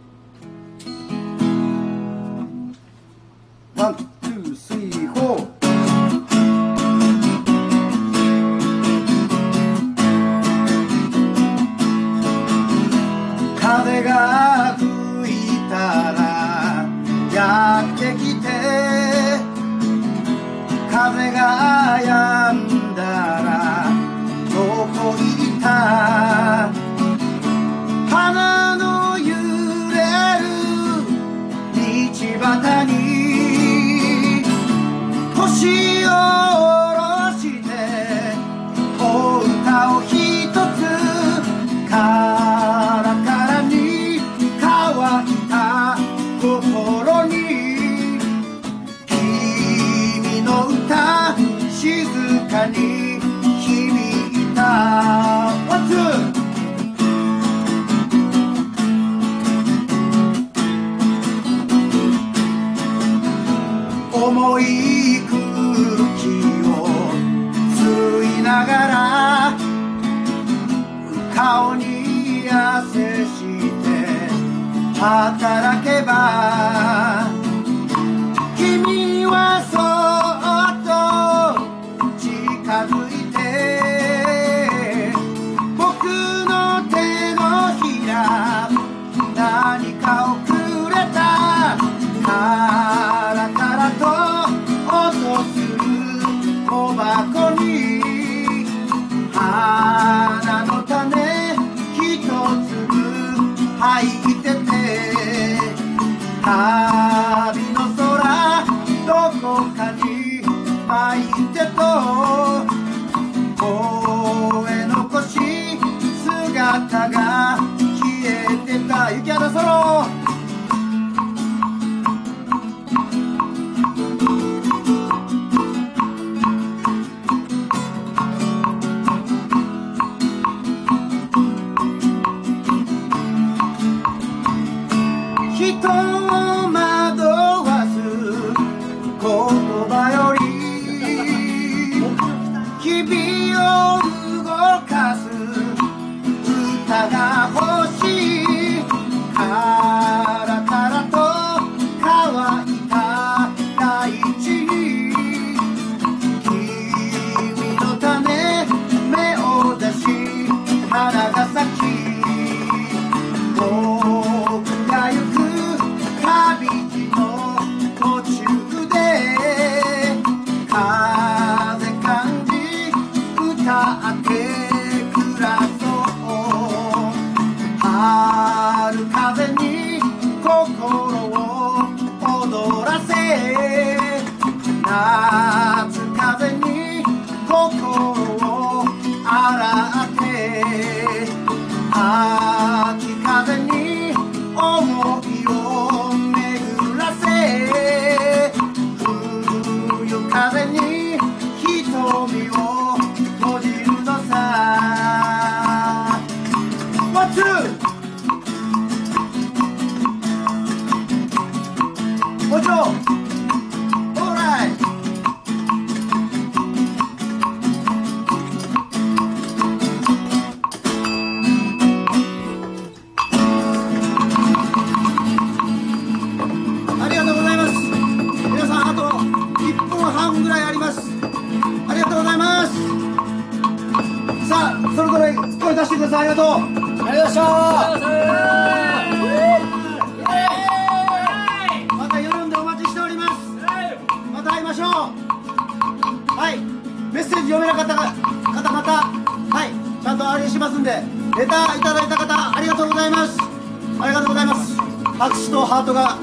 えてた雪肌ソロ人出してくださいありがとう。ありがとうございましたまた夜んでお待ちしております。また会いましょう。はい。メッセージ読めなかった方々はい。ちゃんとあれしますんでレターいただいた方ありがとうございます。ありがとうございます。拍手とハートが。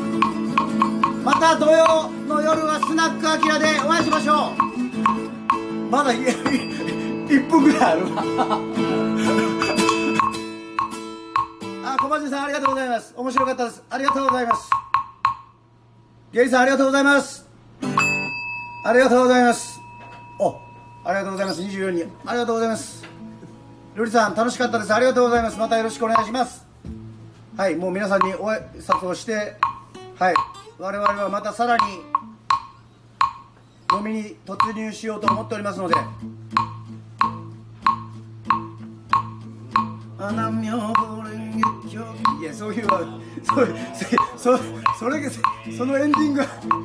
また土曜の夜はスナックアキラでお会いしましょう。まだ1分ぐらいあるわ。あ小町さんありがとうございます。面白かったです。ありがとうございます。ゲイさんありがとうございます。ありがとうございます。おありがとうございます。24人。ありがとうございます。ルリさん楽しかったです。ありがとうございます。またよろしくお願いします。はいもう皆さんにお挨拶をしてはい我々はまたさらに飲みに突入しようと思っておりますので。穴妙ぼれん月いやそういうそれそそれそのエンディング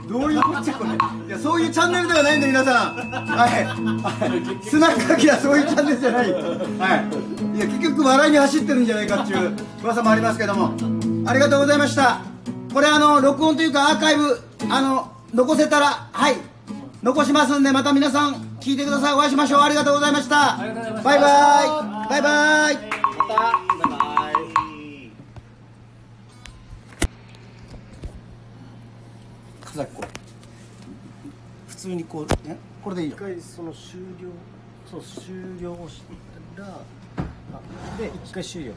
どういうこっちゃこれいやそういうチャンネルではないんで皆さん。はい、はい、スナックアキラそういうチャンネルじゃないはいいや結局笑いに走ってるんじゃないかっていう噂もありますけども。ありがとうございましたこれあの録音というかアーカイブあの残せたらはい。残しますんでまた皆さん聞いてください。お会いしましょう。ありがとうございましたバイバイ。バイバイ。
また
須崎こう普通にこうねこれでいいよ。
一回その終了そう終了をしたらあで一回終了。